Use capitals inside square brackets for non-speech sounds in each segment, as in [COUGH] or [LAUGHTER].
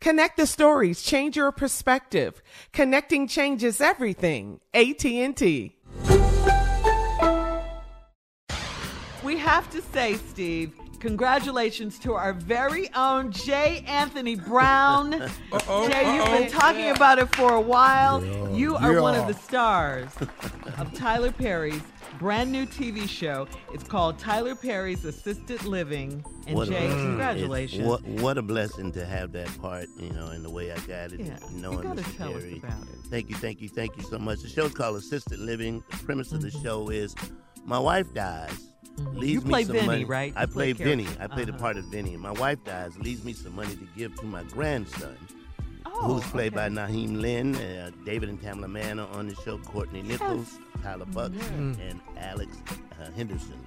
Connect the stories, change your perspective. Connecting changes everything. AT&T. We have to say, Steve, congratulations to our very own J. Anthony Brown. [LAUGHS] Uh-oh, Jay, you've been talking about it for a while. Yeah, you are yeah. one of the stars [LAUGHS] of Tyler Perry's brand new TV show. It's called Tyler Perry's Assisted Living. And What Jay, blessing. congratulations. What, what a blessing to have that part, you know, in the way I got it, Yeah, knowing you gotta Mr. tell us about it. Thank you, thank you, thank you so much. The show's called Assisted Living. The premise of the Mm-hmm. show is my wife dies. Leaves You me play some Vinny, money. right? I You play play Vinny. I play the Uh-huh. part of Vinny. My wife dies, leaves me some money to give to my grandson, Oh, who's played by okay. Na'im Lynn, uh, David and Tamela Manor on the show, Courtney Nichols, Tyler Buck, and Alex uh, Henderson.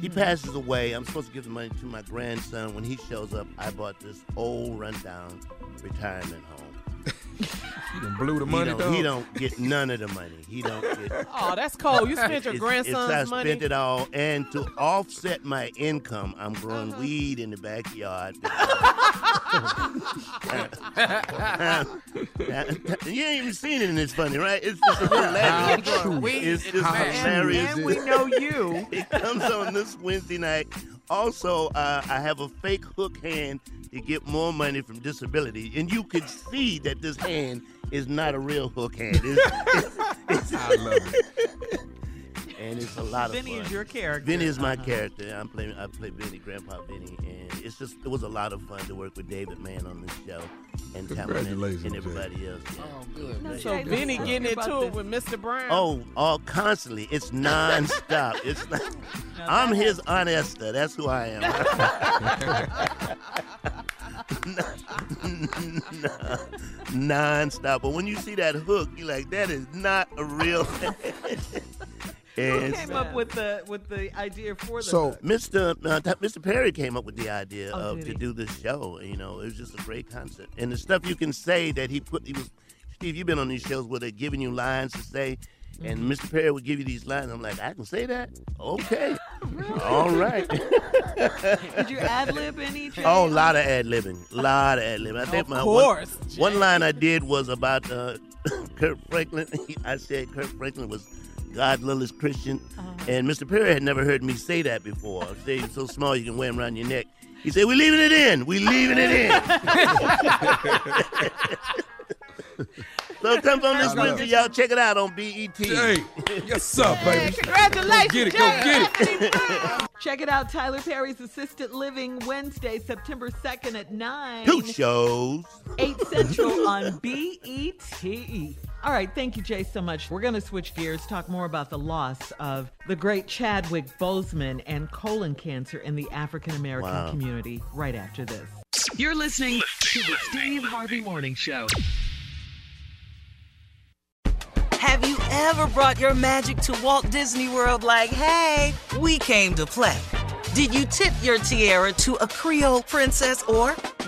He Mm-hmm. passes away. I'm supposed to give the money to my grandson. When he shows up, I bought this old rundown retirement home. [LAUGHS] You done blew the He don't, he don't get none of the money. He don't get. [LAUGHS] Oh, that's cold. You spent your It's- grandson's it's, I money. spent it all, and to offset my income, I'm growing Uh-huh. weed in the backyard. [LAUGHS] [LAUGHS] you ain't even seen it, and it's funny, right? It's just hilarious. It's just How hilarious. And we know you. It comes on this Wednesday night. Also, uh, I have a fake hook hand to get more money from disability, and you can see that this hand is not a real hook hand. It's, it's, [LAUGHS] I love it. And it's a lot of Vinny fun. is your character. Vinny is my Uh-huh. character. I'm playing. I play Vinny, Grandpa Vinny, and it's just it was a lot of fun to work with David Mann on this show, and Tamlin Congratulations, and Jay. everybody else. yeah. Oh, good. No, so Jay, Vinny getting into it with Mr. Brown. Oh, all constantly. It's nonstop. it's not, I'm his Aunt Esther. That's who I am. [LAUGHS] nonstop. But when you see that hook, you're like, that is not a real. [LAUGHS] Who came up with the with the idea for the So, hook? Mr. Uh, Mr. Perry came up with the idea Oh, of did to he? do this show. You know, it was just a great concept, and the stuff you can say that he put. He was Steve. You've been on these shows where they're giving you lines to say. And Mr. Perry would give you these lines. I'm like, I can say that? Okay. [LAUGHS] All right. [LAUGHS] Did you ad lib any? [LAUGHS] Oh, a lot of ad libbing. A lot of ad libbing. I think Of my course, One, one line I did was about uh, Kirk Franklin. I said Kirk Franklin was God littlest Christian. Uh-huh. And Mr. Perry had never heard me say that before. I say so small you can wear them around your neck. He said, We're leaving it in. We're leaving it in. [LAUGHS] so come on this Wednesday. Y'all check it out on E BET. Hey, yes, up, baby. Congratulations, Go get it, go get it. Check it out, Tyler Perry's Assisted Living Wednesday, September 2nd at 9. Two shows. 8 Central on BET. All right, thank you, Jay, so much. We're going to switch gears, talk more about the loss of the great Chadwick Boseman and colon cancer in the African American Wow. community right after this. You're listening to the Steve Harvey Morning Show. Have you ever brought your magic to Walt Disney World like, hey, we came to play? Did you tip your tiara to a Creole princess or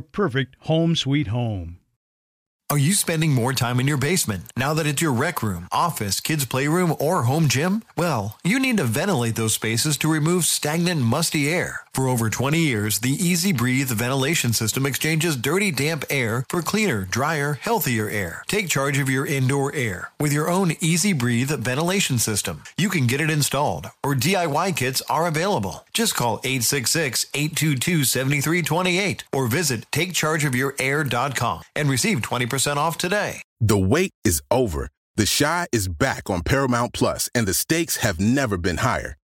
perfect home sweet home. Are you spending more time in your basement now that it's your rec room, office, kids' playroom, or home gym? Well, you need to ventilate those spaces to remove stagnant, musty air. For over 20 years, the EZ Breathe ventilation system exchanges dirty, damp air for cleaner, drier, healthier air. Take charge of your indoor air with your own EZ Breathe ventilation system. You can get it installed, or DIY kits are available. Just call 866 822 7328 or visit takechargeofyourair.com and receive 20% off today. The wait is over. The Chi is back on Paramount Plus, and the stakes have never been higher.